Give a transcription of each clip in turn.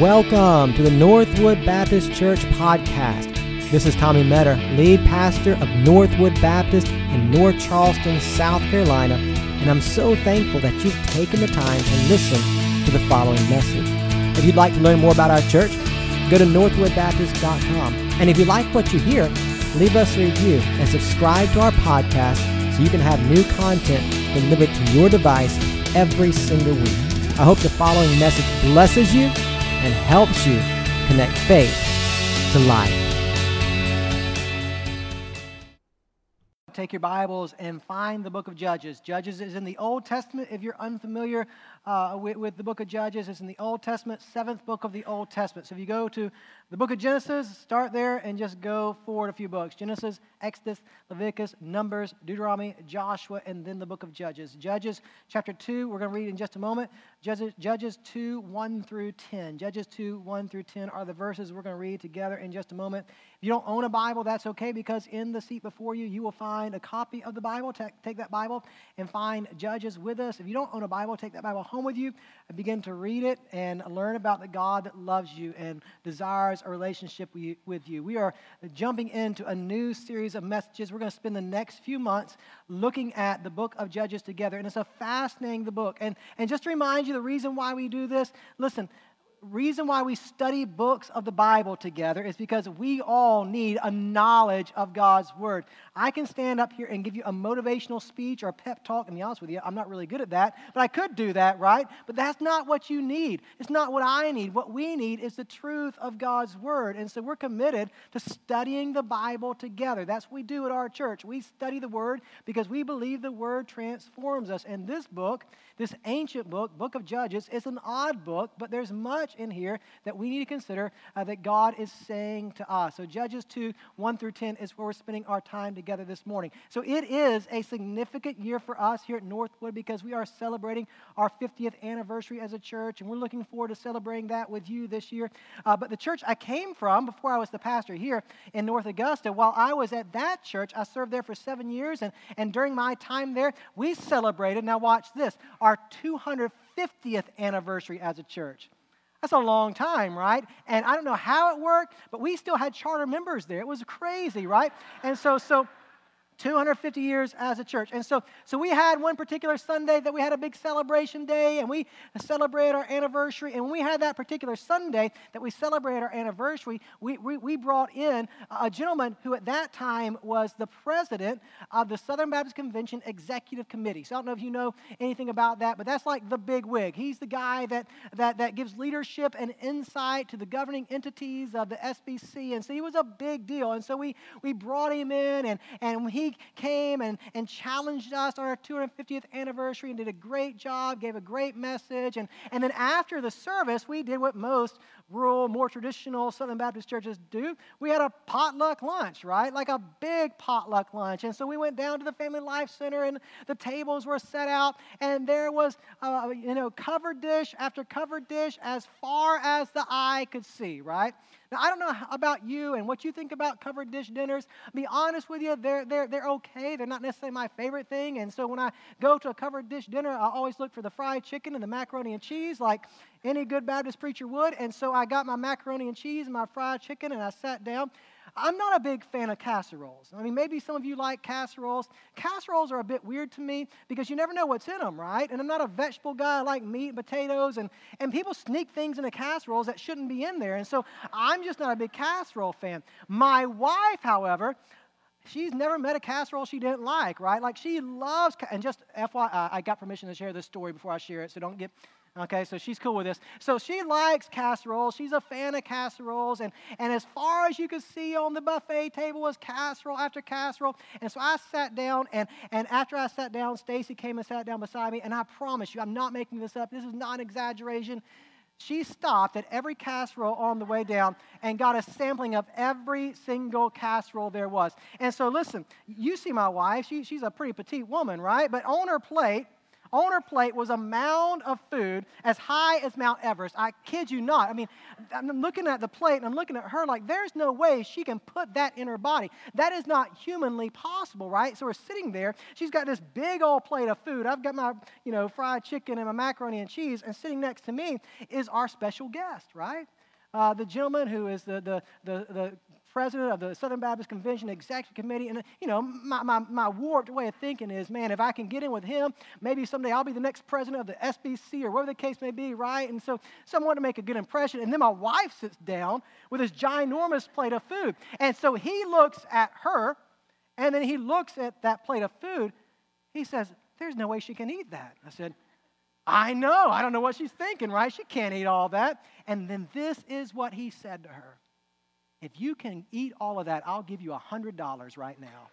Welcome to the Northwood Baptist Church podcast. This is Tommy Metter, lead pastor of Northwood Baptist in North Charleston, South Carolina, and I'm so thankful that you've taken the time to listen to the following message. If you'd like to learn more about our church, go to northwoodbaptist.com. And if you like what you hear, leave us a review and subscribe to our podcast so you can have new content delivered to your device every single week. I hope the following message blesses you and helps you connect faith to life. Take your Bibles and find the book of Judges. Judges is in the Old Testament. If you're unfamiliar uh, with, with, the book of Judges, it's in the Old Testament, seventh book of the Old Testament. So if you go to the book of Genesis, start there and just go forward a few books Genesis, Exodus, Leviticus, Numbers, Deuteronomy, Joshua, and then the book of Judges. Judges chapter 2, we're going to read in just a moment. Judges, Judges 2, 1 through 10. Judges 2, 1 through 10 are the verses we're going to read together in just a moment. If you don't own a Bible, that's okay because in the seat before you, you will find a copy of the Bible. Take, take that Bible and find Judges with us. If you don't own a Bible, take that Bible home with you and begin to read it and learn about the God that loves you and desires a relationship with you. We are jumping into a new series of messages. We're going to spend the next few months looking at the book of Judges together, and it's a fascinating book. And, and just to remind you the reason why we do this, listen, reason why we study books of the Bible together is because we all need a knowledge of God's Word. I can stand up here and give you a motivational speech or a pep talk, and be honest with you, I'm not really good at that, but I could do that, right? But that's not what you need. It's not what I need. What we need is the truth of God's Word. And so we're committed to studying the Bible together. That's what we do at our church. We study the Word because we believe the Word transforms us. And this book, this ancient book, Book of Judges, is an odd book, but there's much in here that we need to consider uh, that God is saying to us. So, Judges 2 1 through 10 is where we're spending our time together this morning. So, it is a significant year for us here at Northwood because we are celebrating our 50th anniversary as a church, and we're looking forward to celebrating that with you this year. Uh, but the church I came from before I was the pastor here in North Augusta, while I was at that church, I served there for seven years, and, and during my time there, we celebrated, now watch this, our 250th anniversary as a church. That's a long time, right? And I don't know how it worked, but we still had charter members there. It was crazy, right? And so, so 250 years as a church. And so, so we had one particular Sunday that we had a big celebration day and we celebrated our anniversary. And when we had that particular Sunday that we celebrated our anniversary, we, we, we brought in a gentleman who at that time was the president of the Southern Baptist Convention Executive Committee. So I don't know if you know anything about that, but that's like the big wig. He's the guy that, that, that gives leadership and insight to the governing entities of the SBC. And so he was a big deal. And so we, we brought him in and, and he came and, and challenged us on our 250th anniversary and did a great job, gave a great message. And, and then after the service, we did what most rural, more traditional Southern Baptist churches do. We had a potluck lunch, right? Like a big potluck lunch. And so we went down to the Family Life Center and the tables were set out and there was, uh, you know, covered dish after covered dish as far as the eye could see, right? Now, I don't know about you and what you think about covered dish dinners. I'll be honest with you, they're, they're, they're okay. They're not necessarily my favorite thing. And so when I go to a covered dish dinner, I always look for the fried chicken and the macaroni and cheese like any good Baptist preacher would. And so I got my macaroni and cheese and my fried chicken and I sat down. I'm not a big fan of casseroles. I mean, maybe some of you like casseroles. Casseroles are a bit weird to me because you never know what's in them, right? And I'm not a vegetable guy. I like meat and potatoes, and, and people sneak things into casseroles that shouldn't be in there. And so I'm just not a big casserole fan. My wife, however, she's never met a casserole she didn't like, right? Like she loves, and just FYI, I got permission to share this story before I share it, so don't get Okay, so she's cool with this. So she likes casseroles. She's a fan of casseroles. And, and as far as you could see on the buffet table was casserole after casserole. And so I sat down, and, and after I sat down, Stacy came and sat down beside me. And I promise you, I'm not making this up. This is not an exaggeration. She stopped at every casserole on the way down and got a sampling of every single casserole there was. And so, listen, you see my wife. She, she's a pretty petite woman, right? But on her plate, On her plate was a mound of food as high as Mount Everest. I kid you not. I mean, I'm looking at the plate and I'm looking at her like there's no way she can put that in her body. That is not humanly possible, right? So we're sitting there. She's got this big old plate of food. I've got my, you know, fried chicken and my macaroni and cheese, and sitting next to me is our special guest, right? Uh, the gentleman who is the, the, the, the president of the Southern Baptist Convention Executive Committee. And, you know, my, my, my warped way of thinking is, man, if I can get in with him, maybe someday I'll be the next president of the SBC or whatever the case may be, right? And so so I someone to make a good impression. And then my wife sits down with this ginormous plate of food. And so he looks at her, and then he looks at that plate of food. He says, There's no way she can eat that. I said, I know. I don't know what she's thinking, right? She can't eat all that. And then this is what he said to her if you can eat all of that, I'll give you $100 right now.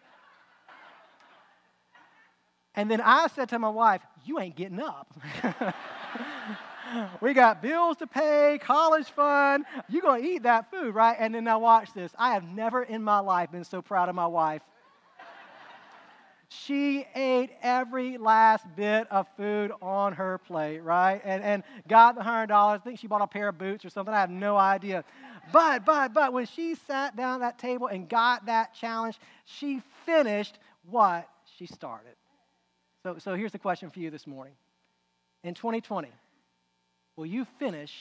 And then I said to my wife, You ain't getting up. we got bills to pay, college fund. You're going to eat that food, right? And then now watch this. I have never in my life been so proud of my wife. She ate every last bit of food on her plate, right? And, and got the $100. I think she bought a pair of boots or something. I have no idea. But, but, but when she sat down at that table and got that challenge, she finished what she started. So, so here's the question for you this morning. In 2020, will you finish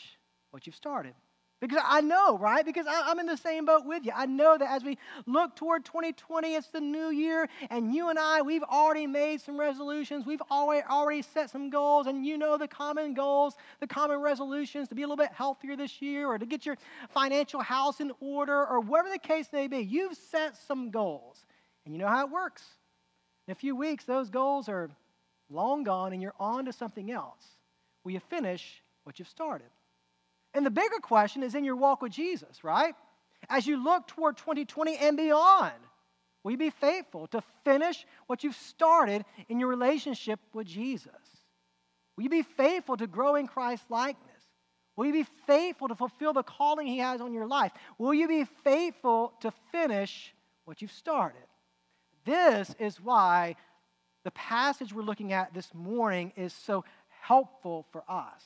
what you've started? Because I know, right? Because I'm in the same boat with you. I know that as we look toward 2020, it's the new year, and you and I, we've already made some resolutions. We've already, already set some goals, and you know the common goals, the common resolutions to be a little bit healthier this year, or to get your financial house in order, or whatever the case may be. You've set some goals, and you know how it works. In a few weeks, those goals are long gone, and you're on to something else. Will you finish what you've started? And the bigger question is in your walk with Jesus, right? As you look toward 2020 and beyond, will you be faithful to finish what you've started in your relationship with Jesus? Will you be faithful to grow in Christ's likeness? Will you be faithful to fulfill the calling He has on your life? Will you be faithful to finish what you've started? This is why the passage we're looking at this morning is so helpful for us.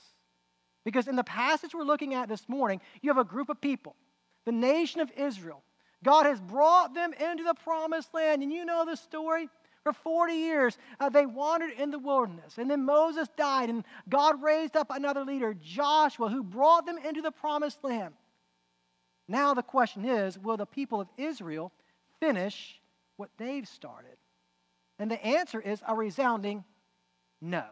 Because in the passage we're looking at this morning, you have a group of people, the nation of Israel. God has brought them into the promised land, and you know the story. For 40 years, uh, they wandered in the wilderness. And then Moses died, and God raised up another leader, Joshua, who brought them into the promised land. Now the question is will the people of Israel finish what they've started? And the answer is a resounding no.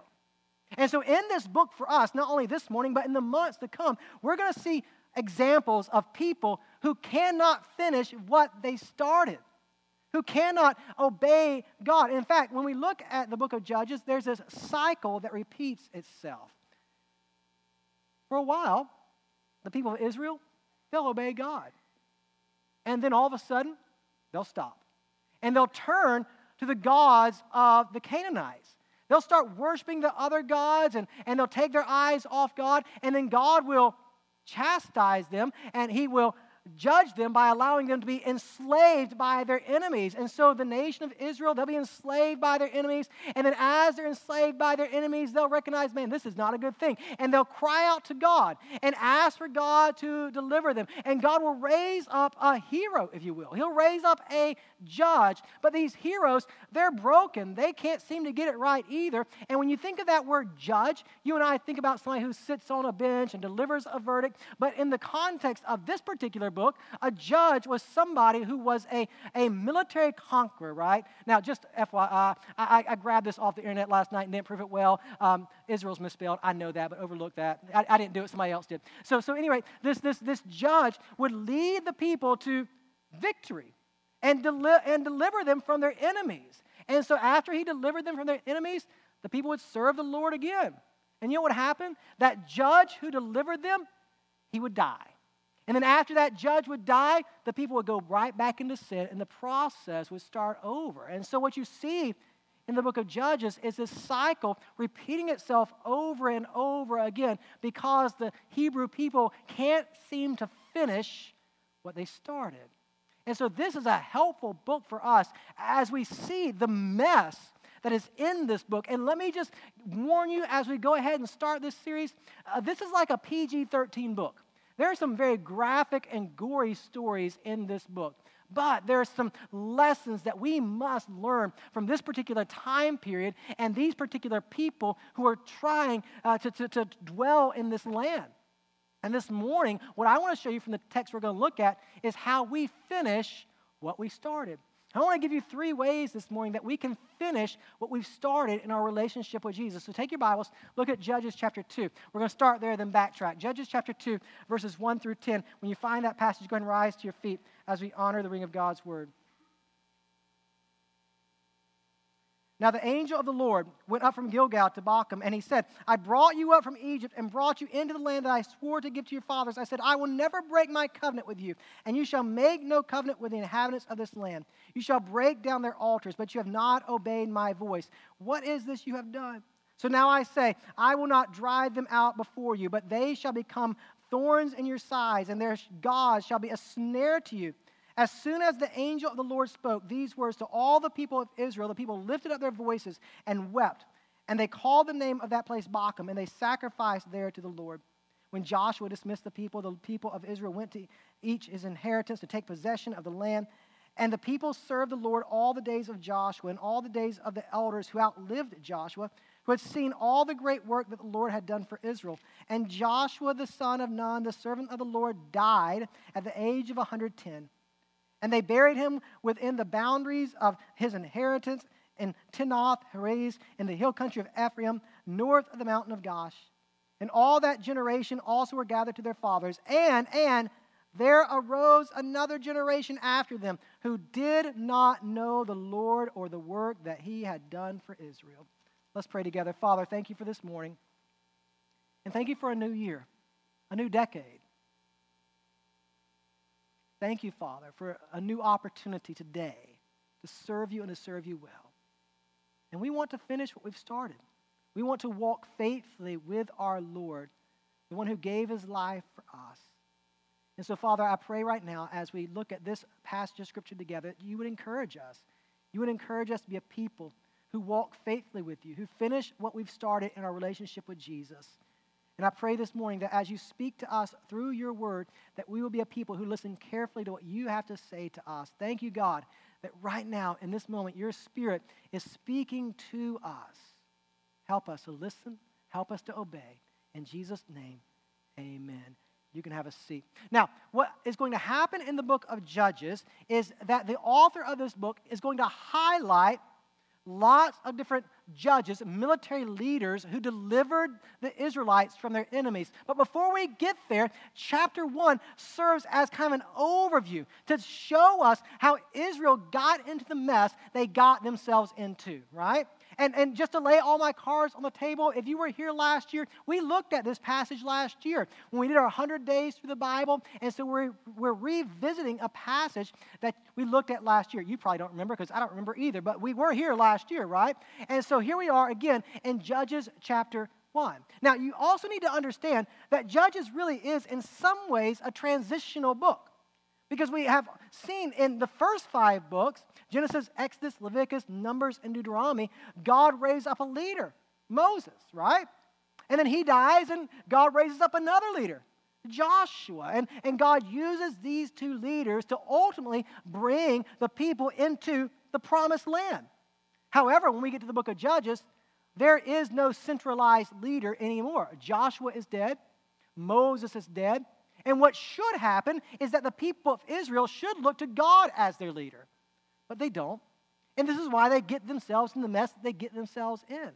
And so, in this book for us, not only this morning, but in the months to come, we're going to see examples of people who cannot finish what they started, who cannot obey God. In fact, when we look at the book of Judges, there's this cycle that repeats itself. For a while, the people of Israel, they'll obey God. And then all of a sudden, they'll stop. And they'll turn to the gods of the Canaanites. They'll start worshiping the other gods and, and they'll take their eyes off God, and then God will chastise them and He will judge them by allowing them to be enslaved by their enemies. And so the nation of Israel, they'll be enslaved by their enemies. And then as they're enslaved by their enemies, they'll recognize, man, this is not a good thing. And they'll cry out to God and ask for God to deliver them. And God will raise up a hero, if you will. He'll raise up a judge. But these heroes, they're broken. They can't seem to get it right either. And when you think of that word judge, you and I think about somebody who sits on a bench and delivers a verdict. But in the context of this particular book, a judge was somebody who was a, a military conqueror, right? Now, just FYI, I, I, grabbed this off the internet last night and didn't prove it well. Um, Israel's misspelled. I know that, but overlook that. I, I didn't do it, somebody else did. So, so anyway, this, this, this judge would lead the people to victory and, deli- and deliver them from their enemies. And so after he delivered them from their enemies, the people would serve the Lord again. And you know what happened? That judge who delivered them, he would die. And then after that judge would die, the people would go right back into sin and the process would start over. And so what you see in the book of Judges is this cycle repeating itself over and over again because the Hebrew people can't seem to finish what they started. And so this is a helpful book for us as we see the mess that is in this book. And let me just warn you as we go ahead and start this series uh, this is like a PG 13 book. There are some very graphic and gory stories in this book. But there are some lessons that we must learn from this particular time period and these particular people who are trying uh, to, to, to dwell in this land. And this morning, what I want to show you from the text we're going to look at is how we finish what we started. I want to give you three ways this morning that we can finish what we've started in our relationship with Jesus. So take your Bibles, look at Judges chapter 2. We're going to start there, then backtrack. Judges chapter 2, verses 1 through 10. When you find that passage, go ahead and rise to your feet as we honor the ring of God's word. Now the angel of the Lord went up from Gilgal to Bochim, and he said, I brought you up from Egypt and brought you into the land that I swore to give to your fathers. I said, I will never break my covenant with you, and you shall make no covenant with the inhabitants of this land. You shall break down their altars, but you have not obeyed my voice. What is this you have done? So now I say, I will not drive them out before you, but they shall become thorns in your sides, and their gods shall be a snare to you. As soon as the angel of the Lord spoke these words to all the people of Israel, the people lifted up their voices and wept. And they called the name of that place Bochim, and they sacrificed there to the Lord. When Joshua dismissed the people, the people of Israel went to each his inheritance to take possession of the land. And the people served the Lord all the days of Joshua and all the days of the elders who outlived Joshua, who had seen all the great work that the Lord had done for Israel. And Joshua the son of Nun, the servant of the Lord, died at the age of 110. And they buried him within the boundaries of his inheritance in Timnath Heres in the hill country of Ephraim, north of the mountain of Gaash. And all that generation also were gathered to their fathers. And, and, there arose another generation after them who did not know the Lord or the work that he had done for Israel. Let's pray together. Father, thank you for this morning. And thank you for a new year, a new decade. Thank you, Father, for a new opportunity today to serve you and to serve you well. And we want to finish what we've started. We want to walk faithfully with our Lord, the one who gave his life for us. And so, Father, I pray right now as we look at this passage of Scripture together, you would encourage us. You would encourage us to be a people who walk faithfully with you, who finish what we've started in our relationship with Jesus. And I pray this morning that as you speak to us through your word, that we will be a people who listen carefully to what you have to say to us. Thank you, God, that right now, in this moment, your spirit is speaking to us. Help us to listen, help us to obey. In Jesus' name, amen. You can have a seat. Now, what is going to happen in the book of Judges is that the author of this book is going to highlight lots of different judges, military leaders who delivered the Israelites from their enemies. But before we get there, chapter 1 serves as kind of an overview to show us how Israel got into the mess they got themselves into, right? And, and just to lay all my cards on the table, if you were here last year, we looked at this passage last year when we did our 100 days through the Bible. And so we're, we're revisiting a passage that we looked at last year. You probably don't remember because I don't remember either, but we were here last year, right? And so here we are again in Judges chapter 1. Now, you also need to understand that Judges really is, in some ways, a transitional book. Because we have seen in the first five books Genesis, Exodus, Leviticus, Numbers, and Deuteronomy God raised up a leader, Moses, right? And then he dies, and God raises up another leader, Joshua. And, and God uses these two leaders to ultimately bring the people into the promised land. However, when we get to the book of Judges, there is no centralized leader anymore. Joshua is dead, Moses is dead, and what should happen is that the people of Israel should look to God as their leader. But they don't. And this is why they get themselves in the mess that they get themselves in.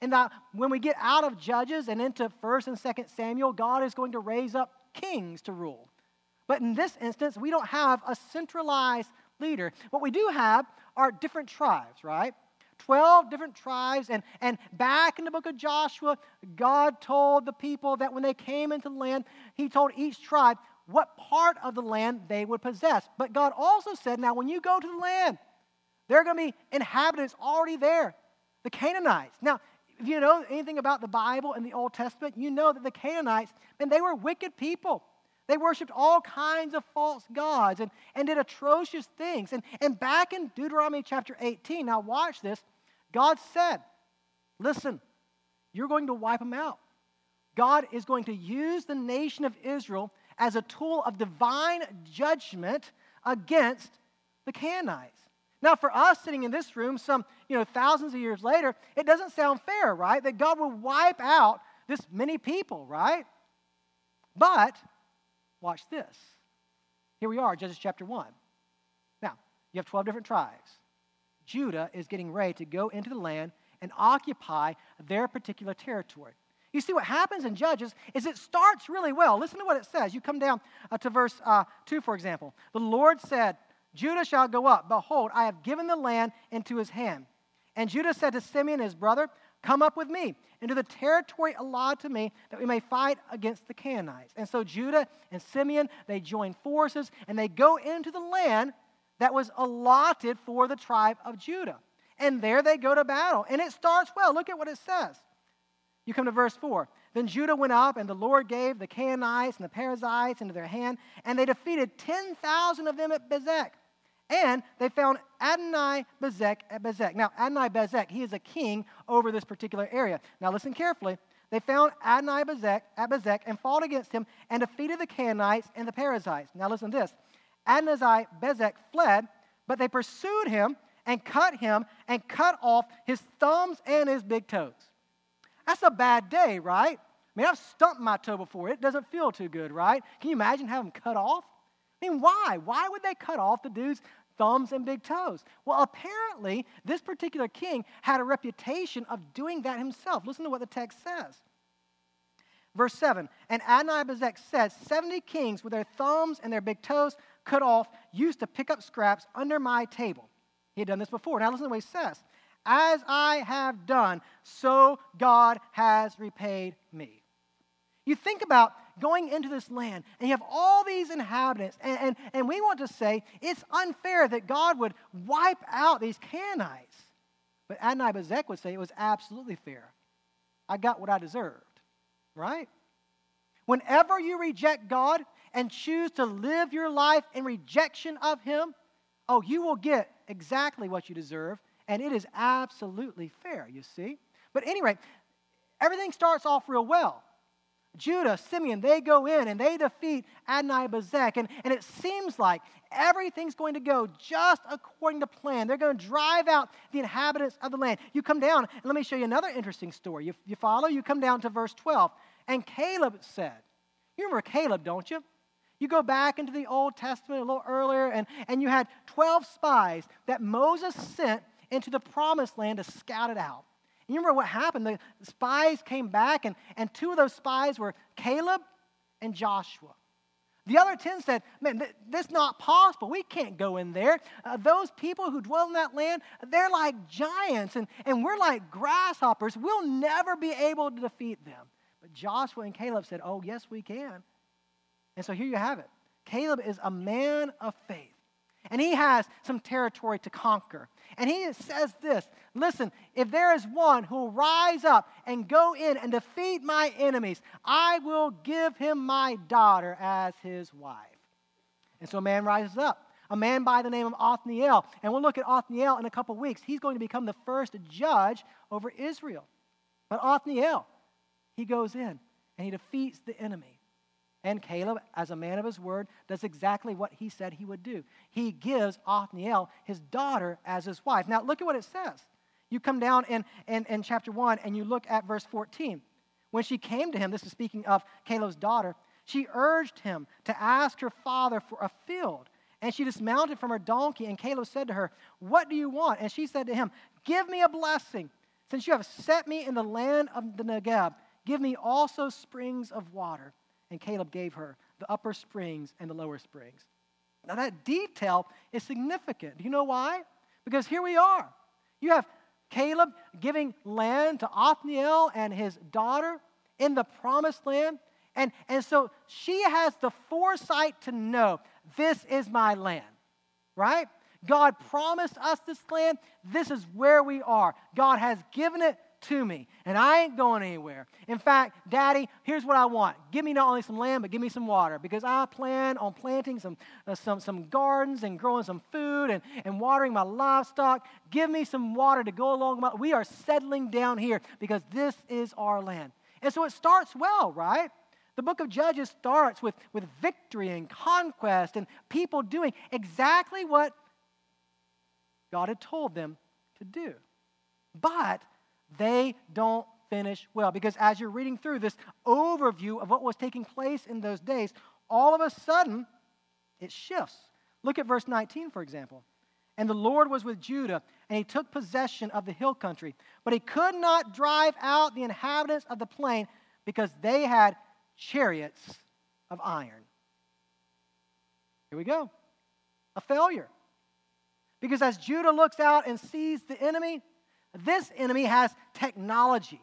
And that when we get out of Judges and into 1st and 2nd Samuel, God is going to raise up kings to rule. But in this instance, we don't have a centralized leader. What we do have are different tribes, right? 12 different tribes. And, and back in the book of Joshua, God told the people that when they came into the land, He told each tribe what part of the land they would possess. But God also said, now when you go to the land, there are going to be inhabitants already there, the Canaanites. Now, if you know anything about the Bible and the Old Testament, you know that the Canaanites, and they were wicked people. They worshiped all kinds of false gods and, and did atrocious things. And, and back in Deuteronomy chapter 18, now watch this, God said, listen, you're going to wipe them out. God is going to use the nation of Israel as a tool of divine judgment against the Canaanites. Now, for us sitting in this room, some you know thousands of years later, it doesn't sound fair, right? That God would wipe out this many people, right? But watch this. Here we are, Judges chapter 1. Now, you have 12 different tribes. Judah is getting ready to go into the land and occupy their particular territory. You see, what happens in Judges is it starts really well. Listen to what it says. You come down uh, to verse uh, 2, for example. The Lord said, Judah shall go up. Behold, I have given the land into his hand. And Judah said to Simeon, his brother, Come up with me into the territory allotted to me that we may fight against the Canaanites. And so Judah and Simeon, they join forces and they go into the land that was allotted for the tribe of Judah. And there they go to battle. And it starts well. Look at what it says. You come to verse 4. Then Judah went up, and the Lord gave the Canaanites and the Perizzites into their hand, and they defeated 10,000 of them at Bezek. And they found Adonai Bezek at Bezek. Now, Adonai Bezek, he is a king over this particular area. Now, listen carefully. They found Adonai Bezek at Bezek and fought against him and defeated the Canaanites and the Perizzites. Now, listen to this. Adonai Bezek fled, but they pursued him and cut him and cut off his thumbs and his big toes. That's a bad day, right? I mean, I've stumped my toe before. It doesn't feel too good, right? Can you imagine having them cut off? I mean, why? Why would they cut off the dude's thumbs and big toes? Well, apparently, this particular king had a reputation of doing that himself. Listen to what the text says. Verse 7 And Adonai-Bezek says, 70 kings with their thumbs and their big toes cut off used to pick up scraps under my table. He had done this before. Now listen to what he says. As I have done, so God has repaid me. You think about going into this land and you have all these inhabitants, and, and, and we want to say it's unfair that God would wipe out these Canaanites. But Adonai Bezek would say it was absolutely fair. I got what I deserved, right? Whenever you reject God and choose to live your life in rejection of Him, oh, you will get exactly what you deserve, and it is absolutely fair, you see. But anyway, everything starts off real well. Judah, Simeon, they go in and they defeat Adonai Bezek. And, and it seems like everything's going to go just according to plan. They're going to drive out the inhabitants of the land. You come down, and let me show you another interesting story. You, you follow? You come down to verse 12. And Caleb said, You remember Caleb, don't you? You go back into the Old Testament a little earlier, and, and you had 12 spies that Moses sent into the promised land to scout it out. You remember what happened? The spies came back, and, and two of those spies were Caleb and Joshua. The other 10 said, Man, th- this is not possible. We can't go in there. Uh, those people who dwell in that land, they're like giants, and, and we're like grasshoppers. We'll never be able to defeat them. But Joshua and Caleb said, Oh, yes, we can. And so here you have it. Caleb is a man of faith. And he has some territory to conquer. And he says this Listen, if there is one who will rise up and go in and defeat my enemies, I will give him my daughter as his wife. And so a man rises up, a man by the name of Othniel. And we'll look at Othniel in a couple weeks. He's going to become the first judge over Israel. But Othniel, he goes in and he defeats the enemy. And Caleb, as a man of his word, does exactly what he said he would do. He gives Othniel his daughter as his wife. Now, look at what it says. You come down in, in, in chapter 1 and you look at verse 14. When she came to him, this is speaking of Caleb's daughter, she urged him to ask her father for a field. And she dismounted from her donkey, and Caleb said to her, What do you want? And she said to him, Give me a blessing. Since you have set me in the land of the Negeb, give me also springs of water and Caleb gave her the upper springs and the lower springs. Now, that detail is significant. Do you know why? Because here we are. You have Caleb giving land to Othniel and his daughter in the promised land. And, and so she has the foresight to know this is my land, right? God promised us this land. This is where we are. God has given it to me, and I ain't going anywhere. In fact, Daddy, here's what I want. Give me not only some land, but give me some water, because I plan on planting some, uh, some, some gardens and growing some food and, and watering my livestock. Give me some water to go along. My, we are settling down here because this is our land. And so it starts well, right? The book of Judges starts with, with victory and conquest and people doing exactly what God had told them to do. But they don't finish well because as you're reading through this overview of what was taking place in those days, all of a sudden it shifts. Look at verse 19, for example. And the Lord was with Judah, and he took possession of the hill country. But he could not drive out the inhabitants of the plain because they had chariots of iron. Here we go. A failure. Because as Judah looks out and sees the enemy, this enemy has technology.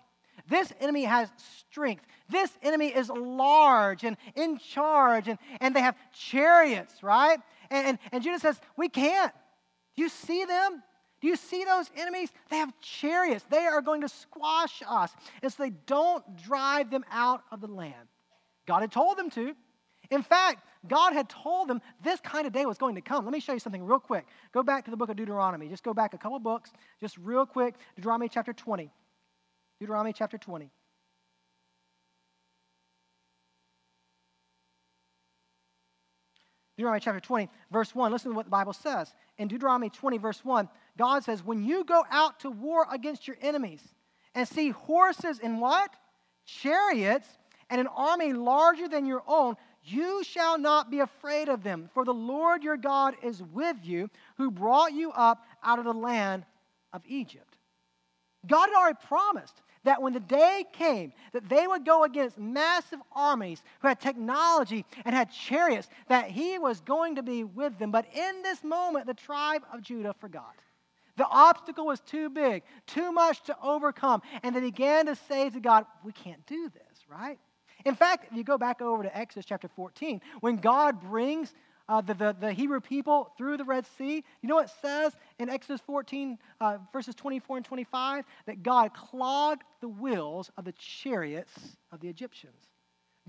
This enemy has strength. This enemy is large and in charge, and, and they have chariots, right? And, and, and Judah says, We can't. Do you see them? Do you see those enemies? They have chariots. They are going to squash us. And so they don't drive them out of the land. God had told them to. In fact, God had told them this kind of day was going to come. Let me show you something real quick. Go back to the book of Deuteronomy. Just go back a couple books, just real quick. Deuteronomy chapter 20. Deuteronomy chapter 20. Deuteronomy chapter 20, verse 1. Listen to what the Bible says. In Deuteronomy 20, verse 1, God says, When you go out to war against your enemies and see horses and what? Chariots and an army larger than your own, you shall not be afraid of them, for the Lord your God is with you, who brought you up out of the land of Egypt. God had already promised that when the day came that they would go against massive armies who had technology and had chariots, that he was going to be with them. But in this moment, the tribe of Judah forgot. The obstacle was too big, too much to overcome. And they began to say to God, We can't do this, right? In fact, if you go back over to Exodus chapter 14, when God brings uh, the, the, the, Hebrew people through the Red Sea, you know what it says in Exodus 14, uh, verses 24 and 25? That God clogged the wheels of the chariots of the Egyptians.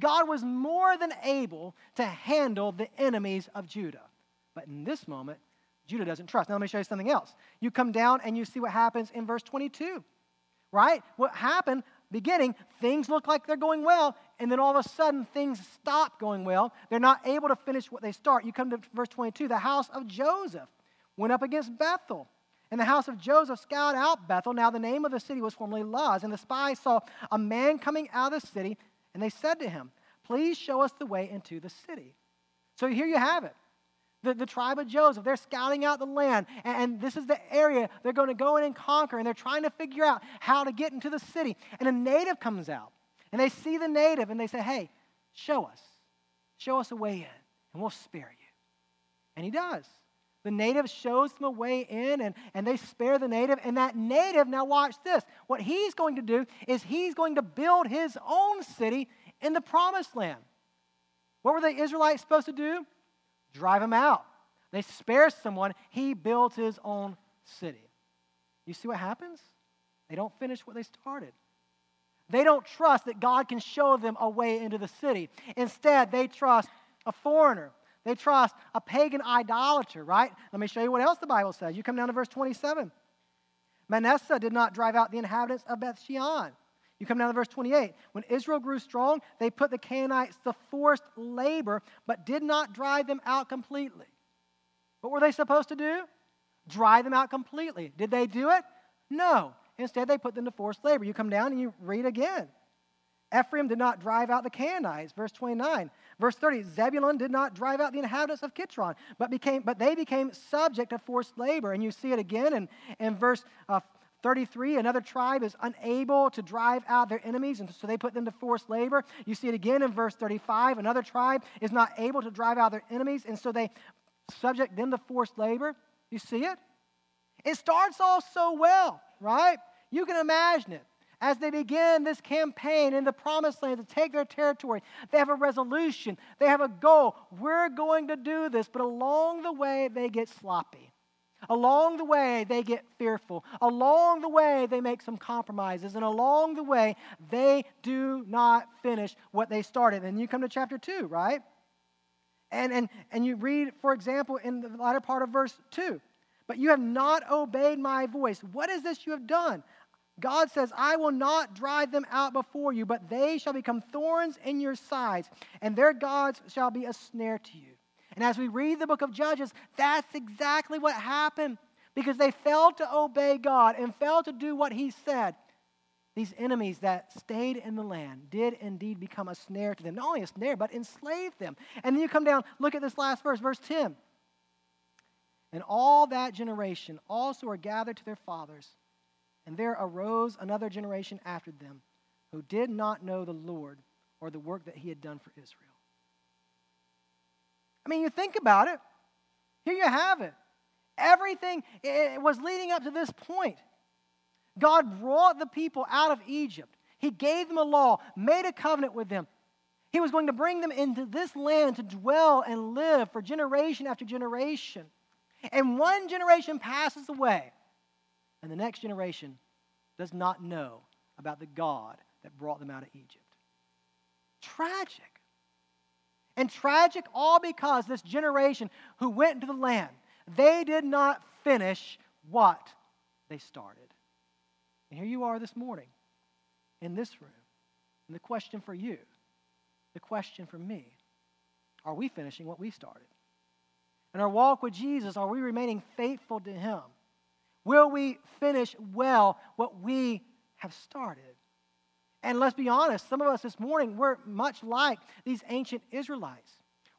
God was more than able to handle the enemies of Judah. But in this moment, Judah doesn't trust. Now, let me show you something else. You come down and you see what happens in verse 22, right? What happened beginning, things look like they're going well, and then all of a sudden things stop going well. They're not able to finish what they start. You come to verse 22 the house of Joseph went up against Bethel. And the house of Joseph scouted out Bethel. Now, the name of the city was formerly Luz. And the spies saw a man coming out of the city, and they said to him, Please show us the way into the city. So here you have it. The, the tribe of Joseph, they're scouting out the land, and, and this is the area they're going to go in and conquer, and they're trying to figure out how to get into the city. And a native comes out, and they see the native, and they say, Hey, show us. Show us a way in, and we'll spare you. And he does. The native shows them a way in, and, and they spare the native. And that native, now watch this. What he's going to do is he's going to build his own city in the promised land. What were the Israelites supposed to do? Drive him out. They spare someone, he builds his own city. You see what happens? They don't finish what they started. They don't trust that God can show them a way into the city. Instead, they trust a foreigner. They trust a pagan idolater, right? Let me show you what else the Bible says. You come down to verse 27. Manasseh did not drive out the inhabitants of Beth Shean. You come down to verse 28. When Israel grew strong, they put the Canaanites to forced labor, but did not drive them out completely. What were they supposed to do? Drive them out completely. Did they do it? No. Instead, they put them to forced labor. You come down and you read again. Ephraim did not drive out the Canaanites, verse 29. Verse 30, Zebulun did not drive out the inhabitants of Kitron, but, became, but they became subject to forced labor. And you see it again in, in verse uh, 33, another tribe is unable to drive out their enemies, and so they put them to forced labor. You see it again in verse 35. Another tribe is not able to drive out their enemies, and so they subject them to forced labor. You see it? It starts off so well, right? You can imagine it. As they begin this campaign in the promised land to take their territory, they have a resolution, they have a goal. We're going to do this, but along the way, they get sloppy. Along the way, they get fearful. Along the way, they make some compromises. And along the way, they do not finish what they started. And you come to chapter 2, right? And, and, and you read, for example, in the latter part of verse 2 But you have not obeyed my voice. What is this you have done? God says, I will not drive them out before you, but they shall become thorns in your sides, and their gods shall be a snare to you. And as we read the book of Judges, that's exactly what happened because they failed to obey God and failed to do what He said. These enemies that stayed in the land did indeed become a snare to them. Not only a snare, but enslaved them. And then you come down, look at this last verse, verse 10. And all that generation also are gathered to their fathers. And there arose another generation after them who did not know the Lord or the work that he had done for Israel. I mean, you think about it. Here you have it. Everything it was leading up to this point. God brought the people out of Egypt. He gave them a law, made a covenant with them. He was going to bring them into this land to dwell and live for generation after generation. And one generation passes away, and the next generation does not know about the God that brought them out of Egypt. Tragic. And tragic all because this generation who went into the land, they did not finish what they started. And here you are this morning in this room. And the question for you, the question for me, are we finishing what we started? In our walk with Jesus, are we remaining faithful to Him? Will we finish well what we have started? And let's be honest, some of us this morning, we're much like these ancient Israelites.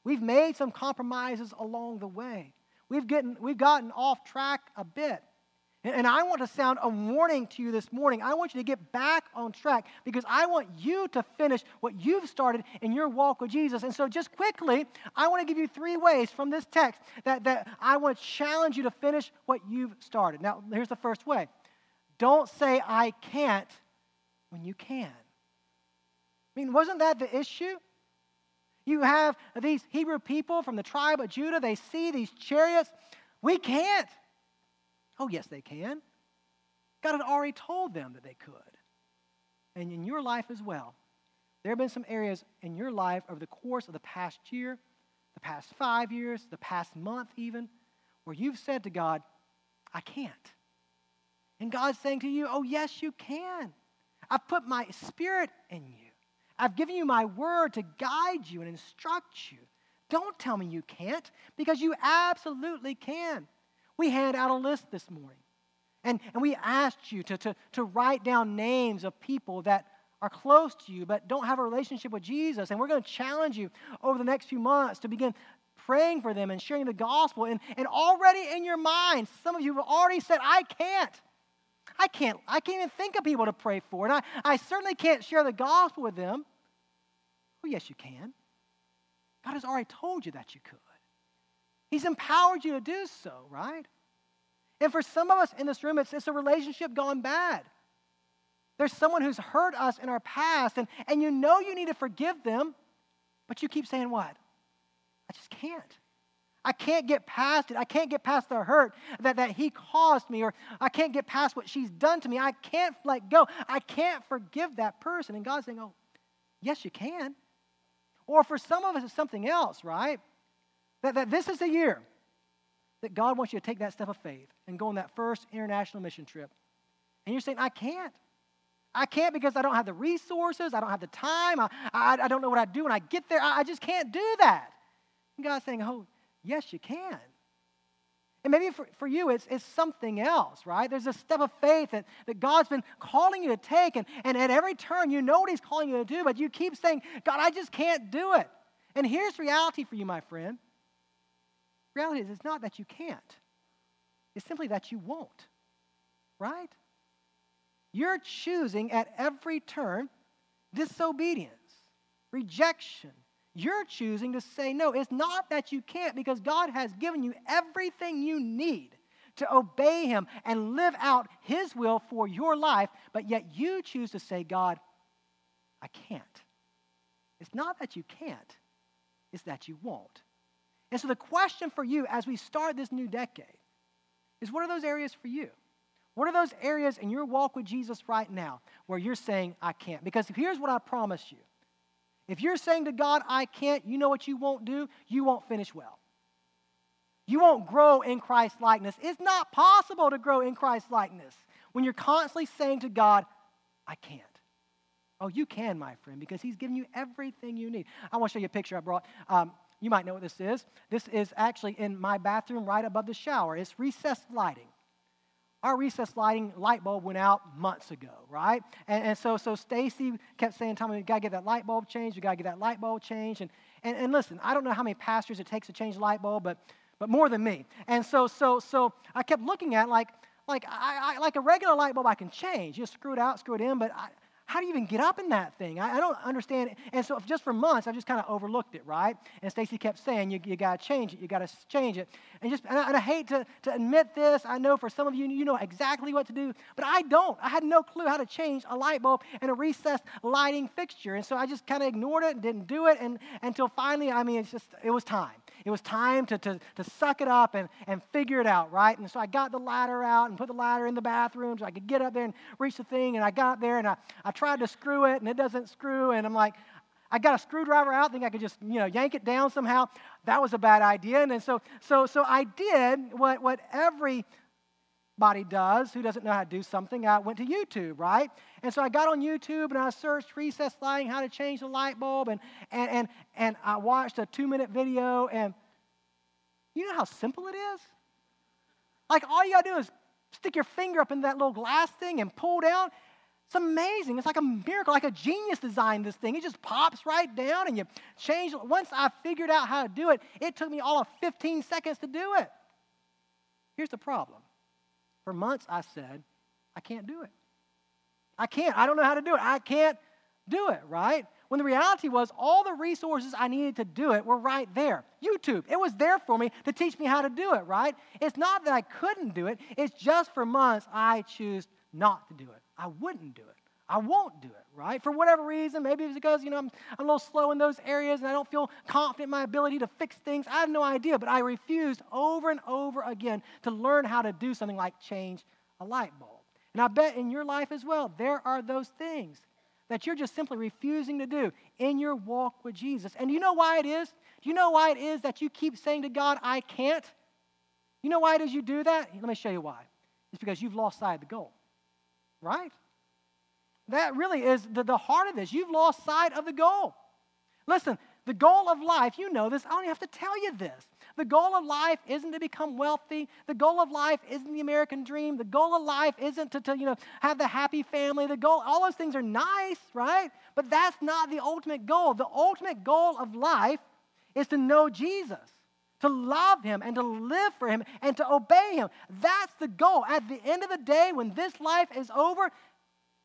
We've made some compromises along the way. We've gotten, we've gotten off track a bit. And, and I want to sound a warning to you this morning. I want you to get back on track because I want you to finish what you've started in your walk with Jesus. And so, just quickly, I want to give you three ways from this text that, that I want to challenge you to finish what you've started. Now, here's the first way don't say, I can't when you can. I mean, wasn't that the issue? You have these Hebrew people from the tribe of Judah, they see these chariots. We can't. Oh, yes, they can. God had already told them that they could. And in your life as well, there have been some areas in your life over the course of the past year, the past five years, the past month even, where you've said to God, I can't. And God's saying to you, Oh, yes, you can. I've put my spirit in you. I've given you my word to guide you and instruct you. Don't tell me you can't, because you absolutely can. We hand out a list this morning, and, and we asked you to, to, to write down names of people that are close to you but don't have a relationship with Jesus. And we're going to challenge you over the next few months to begin praying for them and sharing the gospel. And, and already in your mind, some of you have already said, I can't. I can't, I can't even think of people to pray for. And I, I certainly can't share the gospel with them. Oh, yes, you can. God has already told you that you could. He's empowered you to do so, right? And for some of us in this room, it's, it's a relationship gone bad. There's someone who's hurt us in our past, and, and you know you need to forgive them, but you keep saying, What? I just can't. I can't get past it. I can't get past the hurt that, that he caused me, or I can't get past what she's done to me. I can't let go. I can't forgive that person. And God's saying, Oh, yes, you can. Or for some of us, it's something else, right? That, that this is the year that God wants you to take that step of faith and go on that first international mission trip. And you're saying, I can't. I can't because I don't have the resources, I don't have the time, I, I, I don't know what I do when I get there. I, I just can't do that. And God's saying, Oh, Yes, you can. And maybe for, for you, it's, it's something else, right? There's a step of faith that, that God's been calling you to take, and, and at every turn, you know what He's calling you to do, but you keep saying, God, I just can't do it. And here's reality for you, my friend. Reality is it's not that you can't, it's simply that you won't, right? You're choosing at every turn disobedience, rejection, you're choosing to say no. It's not that you can't, because God has given you everything you need to obey Him and live out His will for your life, but yet you choose to say, God, I can't. It's not that you can't, it's that you won't. And so the question for you as we start this new decade is what are those areas for you? What are those areas in your walk with Jesus right now where you're saying, I can't? Because here's what I promise you. If you're saying to God, I can't, you know what you won't do? You won't finish well. You won't grow in Christ likeness. It's not possible to grow in Christ likeness when you're constantly saying to God, I can't. Oh, you can, my friend, because He's given you everything you need. I want to show you a picture I brought. Um, you might know what this is. This is actually in my bathroom right above the shower. It's recessed lighting. Our recess lighting light bulb went out months ago, right? And, and so, so Stacy kept saying, Tommy, we got to get that light bulb changed. We got to get that light bulb changed. And, and, and listen, I don't know how many pastors it takes to change a light bulb, but, but more than me. And so, so, so I kept looking at like, like, I, I, like a regular light bulb I can change. You screw it out, screw it in, but I, how do you even get up in that thing? I, I don't understand. And so just for months, I've just kind of overlooked it, right? And Stacy kept saying, you, you got to change it. You got to change it. And just, and I, and I, hate to, to admit this. I know for some of you, you know exactly what to do, but I don't. I had no clue how to change a light bulb and a recessed lighting fixture. And so I just kind of ignored it and didn't do it and, until finally, I mean, it's just, it was time. It was time to, to, to suck it up and, and figure it out, right? And so I got the ladder out and put the ladder in the bathroom so I could get up there and reach the thing. And I got there and I, I tried to screw it and it doesn't screw. And I'm like, I got a screwdriver out, think I could just, you know, yank it down somehow. That was a bad idea. And then so, so, so I did what, what every body does who doesn't know how to do something. I went to YouTube, right? And so I got on YouTube and I searched recess lighting, how to change the light bulb, and, and, and, and I watched a two minute video. And you know how simple it is? Like, all you gotta do is stick your finger up in that little glass thing and pull down. It's amazing. It's like a miracle, like a genius designed this thing. It just pops right down and you change. Once I figured out how to do it, it took me all of 15 seconds to do it. Here's the problem for months, I said, I can't do it. I can't. I don't know how to do it. I can't do it, right? When the reality was, all the resources I needed to do it were right there. YouTube, it was there for me to teach me how to do it, right? It's not that I couldn't do it, it's just for months I choose not to do it. I wouldn't do it. I won't do it, right? For whatever reason, maybe it's because, you know, I'm, I'm a little slow in those areas and I don't feel confident in my ability to fix things. I have no idea, but I refused over and over again to learn how to do something like change a light bulb. And I bet in your life as well, there are those things that you're just simply refusing to do in your walk with Jesus. And do you know why it is? Do you know why it is that you keep saying to God, I can't? You know why it is you do that? Let me show you why. It's because you've lost sight of the goal, right? That really is the, the heart of this. You've lost sight of the goal. Listen, the goal of life, you know this, I don't have to tell you this. The goal of life isn't to become wealthy. The goal of life isn't the American dream. The goal of life isn't to, to you know, have the happy family. The goal, all those things are nice, right? But that's not the ultimate goal. The ultimate goal of life is to know Jesus, to love him and to live for him and to obey him. That's the goal. At the end of the day, when this life is over,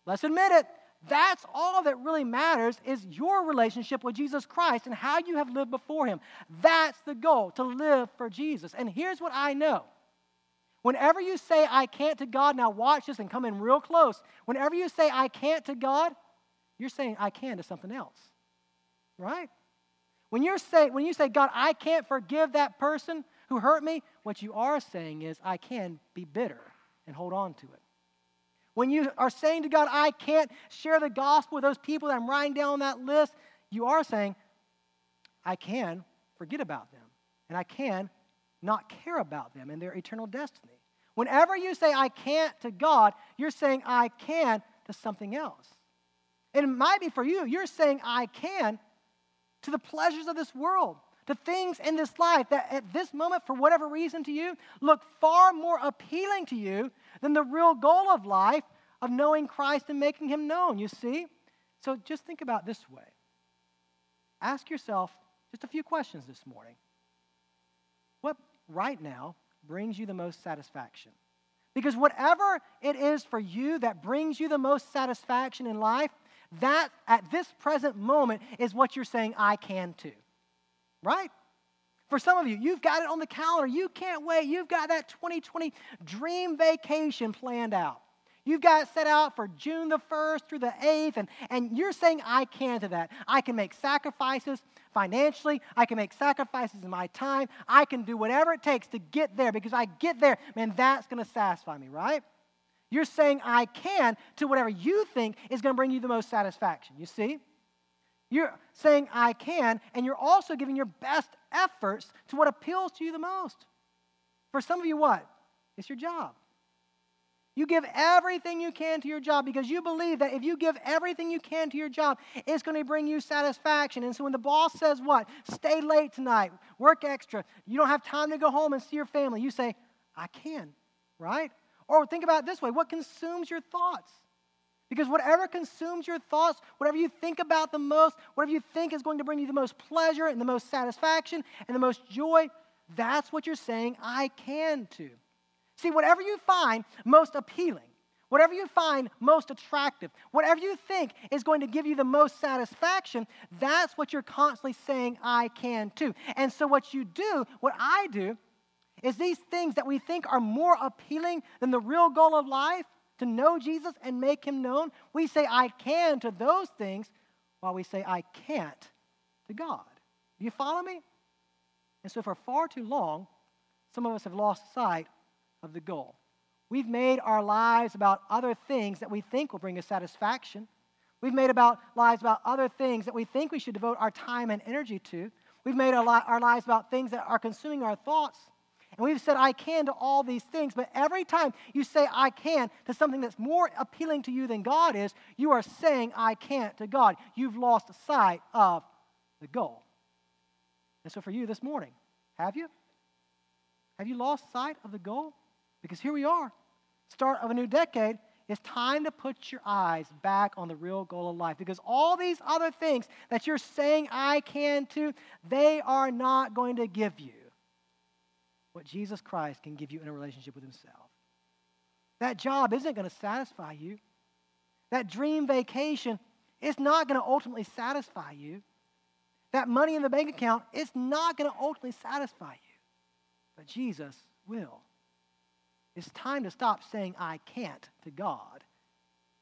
Let's admit it. That's all that really matters is your relationship with Jesus Christ and how you have lived before Him. That's the goal, to live for Jesus. And here's what I know. Whenever you say, I can't to God, now watch this and come in real close. Whenever you say, I can't to God, you're saying, I can to something else. Right? When, you're say, when you say, God, I can't forgive that person who hurt me, what you are saying is, I can be bitter and hold on to it. When you are saying to God, I can't share the gospel with those people that I'm writing down on that list, you are saying, I can forget about them. And I can not care about them and their eternal destiny. Whenever you say, I can't to God, you're saying, I can to something else. And it might be for you, you're saying, I can to the pleasures of this world, to things in this life that at this moment, for whatever reason to you, look far more appealing to you than the real goal of life of knowing Christ and making him known, you see? So just think about this way. Ask yourself just a few questions this morning. What right now brings you the most satisfaction? Because whatever it is for you that brings you the most satisfaction in life, that at this present moment is what you're saying, I can too. Right? For some of you, you've got it on the calendar. You can't wait. You've got that 2020 dream vacation planned out. You've got it set out for June the 1st through the 8th, and, and you're saying, I can to that. I can make sacrifices financially. I can make sacrifices in my time. I can do whatever it takes to get there because I get there, man, that's going to satisfy me, right? You're saying, I can to whatever you think is going to bring you the most satisfaction. You see? You're saying, I can, and you're also giving your best efforts to what appeals to you the most. For some of you, what? It's your job. You give everything you can to your job because you believe that if you give everything you can to your job, it's going to bring you satisfaction. And so when the boss says, What? Stay late tonight, work extra, you don't have time to go home and see your family, you say, I can, right? Or think about it this way what consumes your thoughts? Because whatever consumes your thoughts, whatever you think about the most, whatever you think is going to bring you the most pleasure and the most satisfaction and the most joy, that's what you're saying I can to. See, whatever you find most appealing, whatever you find most attractive, whatever you think is going to give you the most satisfaction, that's what you're constantly saying I can to. And so, what you do, what I do, is these things that we think are more appealing than the real goal of life, to know Jesus and make him known, we say I can to those things while we say I can't to God. Do you follow me? And so, for far too long, some of us have lost sight of the goal. We've made our lives about other things that we think will bring us satisfaction. We've made about lives about other things that we think we should devote our time and energy to. We've made our, our lives about things that are consuming our thoughts. And we've said, I can to all these things. But every time you say, I can to something that's more appealing to you than God is, you are saying, I can't to God. You've lost sight of the goal. And so for you this morning, have you? Have you lost sight of the goal? Because here we are, start of a new decade. It's time to put your eyes back on the real goal of life because all these other things that you're saying I can to, they are not going to give you what Jesus Christ can give you in a relationship with Himself. That job isn't going to satisfy you. That dream vacation is not going to ultimately satisfy you. That money in the bank account is not going to ultimately satisfy you. But Jesus will. It's time to stop saying, I can't to God,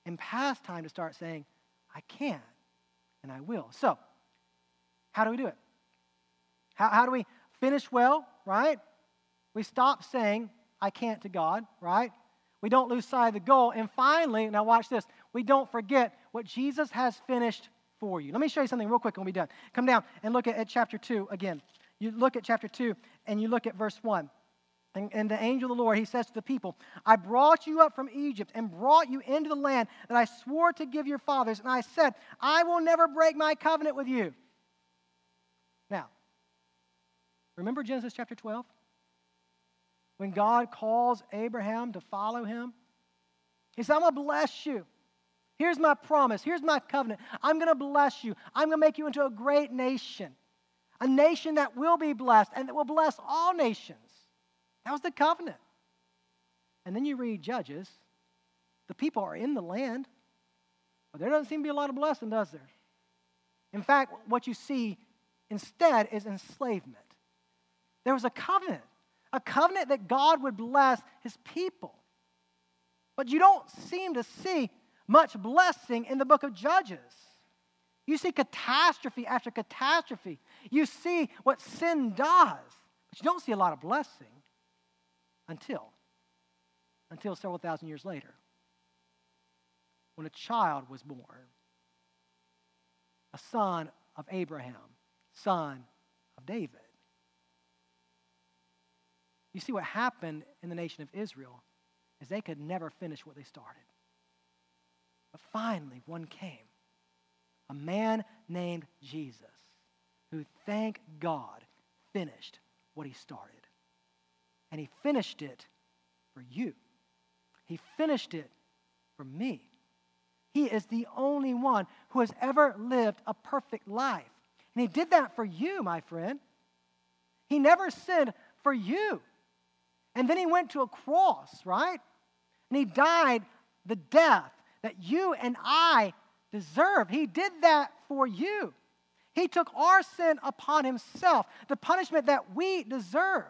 and past time to start saying, I can and I will. So, how do we do it? How, how do we finish well, right? We stop saying, I can't to God, right? We don't lose sight of the goal. And finally, now watch this, we don't forget what Jesus has finished for you. Let me show you something real quick and we'll be done. Come down and look at, at chapter 2 again. You look at chapter 2 and you look at verse 1. And, and, the angel of the Lord, he says to the people, I brought you up from Egypt and brought you into the land that I swore to give your fathers. And I said, I will never break my covenant with you. Now, remember Genesis chapter 12? When God calls Abraham to follow him, he said, I'm going to bless you. Here's my promise. Here's my covenant. I'm going to bless you. I'm going to make you into a great nation, a nation that will be blessed and that will bless all nations. That was the covenant. And then you read Judges. The people are in the land, but there doesn't seem to be a lot of blessing, does there? In fact, what you see instead is enslavement. There was a covenant, a covenant that God would bless his people. But you don't seem to see much blessing in the book of Judges. You see catastrophe after catastrophe. You see what sin does, but you don't see a lot of blessing. Until, until several thousand years later, when a child was born, a son of Abraham, son of David. You see, what happened in the nation of Israel is they could never finish what they started. But finally, one came a man named Jesus who, thank God, finished what he started and he finished it for you. He finished it for me. He is the only one who has ever lived a perfect life. And he did that for you, my friend. He never sinned for you. And then he went to a cross, right? And he died the death that you and I deserve. He did that for you. He took our sin upon himself, the punishment that we deserve.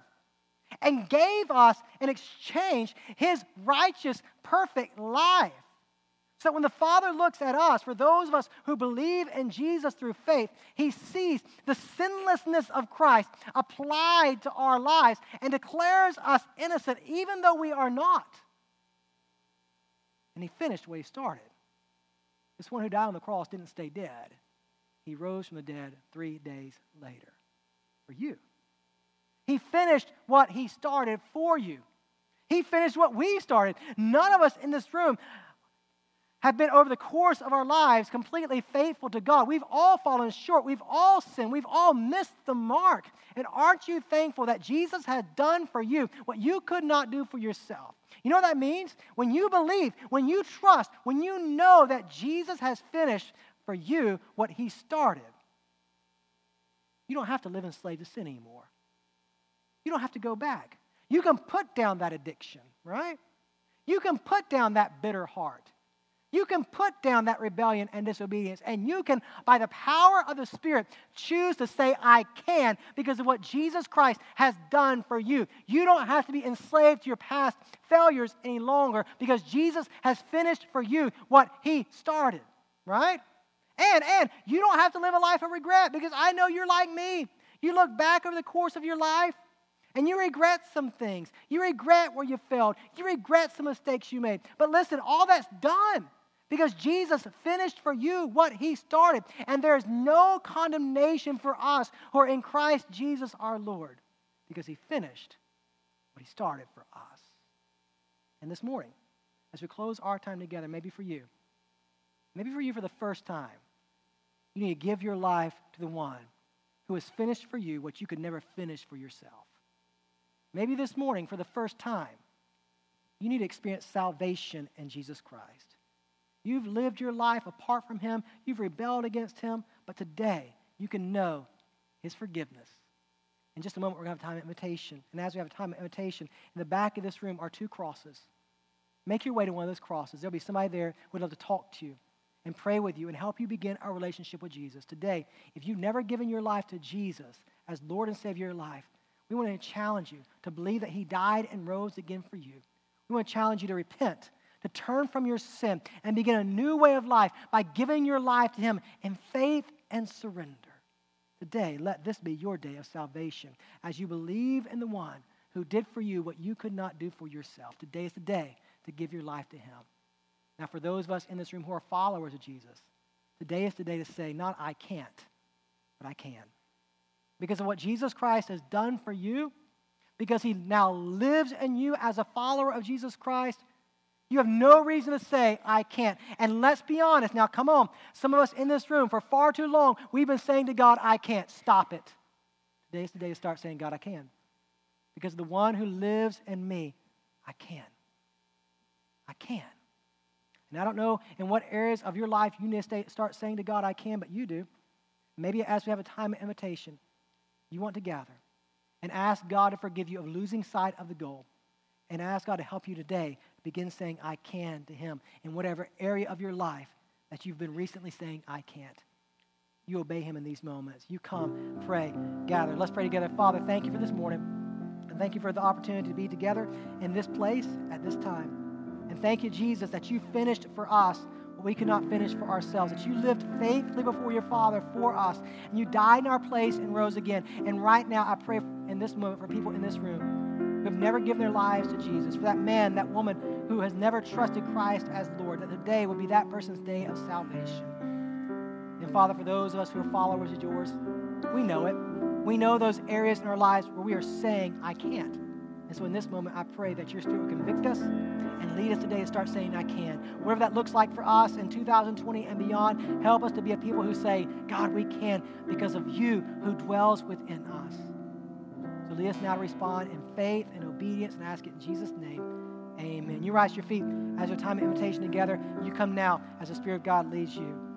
and gave us in exchange his righteous, perfect life. So when the Father looks at us, for those of us who believe in Jesus through faith, he sees the sinlessness of Christ applied to our lives and declares us innocent, even though we are not. And he finished what he started. This one who died on the cross didn't stay dead, he rose from the dead three days later for you. He finished what he started for you. He finished what we started. None of us in this room have been over the course of our lives completely faithful to God. We've all fallen short. We've all sinned. We've all missed the mark. And aren't you thankful that Jesus has done for you what you could not do for yourself? You know what that means? When you believe, when you trust, when you know that Jesus has finished for you what he started, you don't have to live enslaved to sin anymore. You don't have to go back. You can put down that addiction, right? You can put down that bitter heart. You can put down that rebellion and disobedience, and you can, by the power of the Spirit, choose to say, I can, because of what Jesus Christ has done for you. You don't have to be enslaved to your past failures any longer because Jesus has finished for you what He started, right? And, and you don't have to live a life of regret because I know you're like me. You look back over the course of your life and you regret some things. You regret where you failed. You regret some mistakes you made. But listen, all that's done. Because Jesus finished for you what he started. And there's no condemnation for us who are in Christ Jesus our Lord. Because he finished what he started for us. And this morning, as we close our time together, maybe for you, maybe for you for the first time, you need to give your life to the one who has finished for you what you could never finish for yourself. Maybe this morning, for the first time, you need to experience salvation in Jesus Christ. You've lived your life apart from Him, you've rebelled against Him, but today you can know His forgiveness. In just a moment, we're going to have time of invitation. And as we have a time of invitation, in the back of this room are two crosses. Make your way to one of those crosses. There'll be somebody there who would love to talk to you and pray with you and help you begin our relationship with Jesus. Today, if you've never given your life to Jesus as Lord and Savior of your life, we want to challenge you to believe that He died and rose again for you. We want to challenge you to repent to turn from your sin and begin a new way of life by giving your life to Him in faith and surrender. Today, let this be your day of salvation as you believe in the one who did for you what you could not do for yourself. Today is the day to give your life to Him. Now, for those of us in this room who are followers of Jesus, today is the day to say, not I can't, but I can. Because of what Jesus Christ has done for you, because He now lives in you as a follower of Jesus Christ, you have no reason to say, I can't. And let's be honest. Now, come on. Some of us in this room, for far too long, we've been saying to God, I can't. Stop it. Today's the day to start saying, God, I can. Because the one who lives in me, I can. I can. And I don't know in what areas of your life you need to start saying to God, I can, but you do. Maybe as we have a time of invitation, you want to gather and ask God to forgive you of losing sight of the goal and ask God to help you today begin saying, I can to Him in whatever area of your life that you've been recently saying, I can't. You obey Him in these moments. You come, pray, gather. Let's pray together. Father, thank you for this morning. And thank you for the opportunity to be together in this place at this time. And thank you, Jesus, that you finished for us what we could not finish for ourselves, that you lived faithfully before your Father for us, and you died in our place and rose again. And right now, I pray in this moment for people in this room who have never given their lives to Jesus, for that man, that woman who has never trusted Christ as Lord, that today will be that person's day of salvation. And Father, for those of us who are followers of yours, we know it. We know those areas in our lives where we are saying, I can't. And so in this moment, I pray that your Spirit will convict us and lead us today to start saying, I can. Whatever that looks like for us in 2020 and beyond, help us to be a people who say, God, we can because of you who dwells within us. So lead us now to respond in faith and obedience and ask it in Jesus' name. Amen. You rise your feet as your time of invitation together. You come now as the Spirit of God leads you.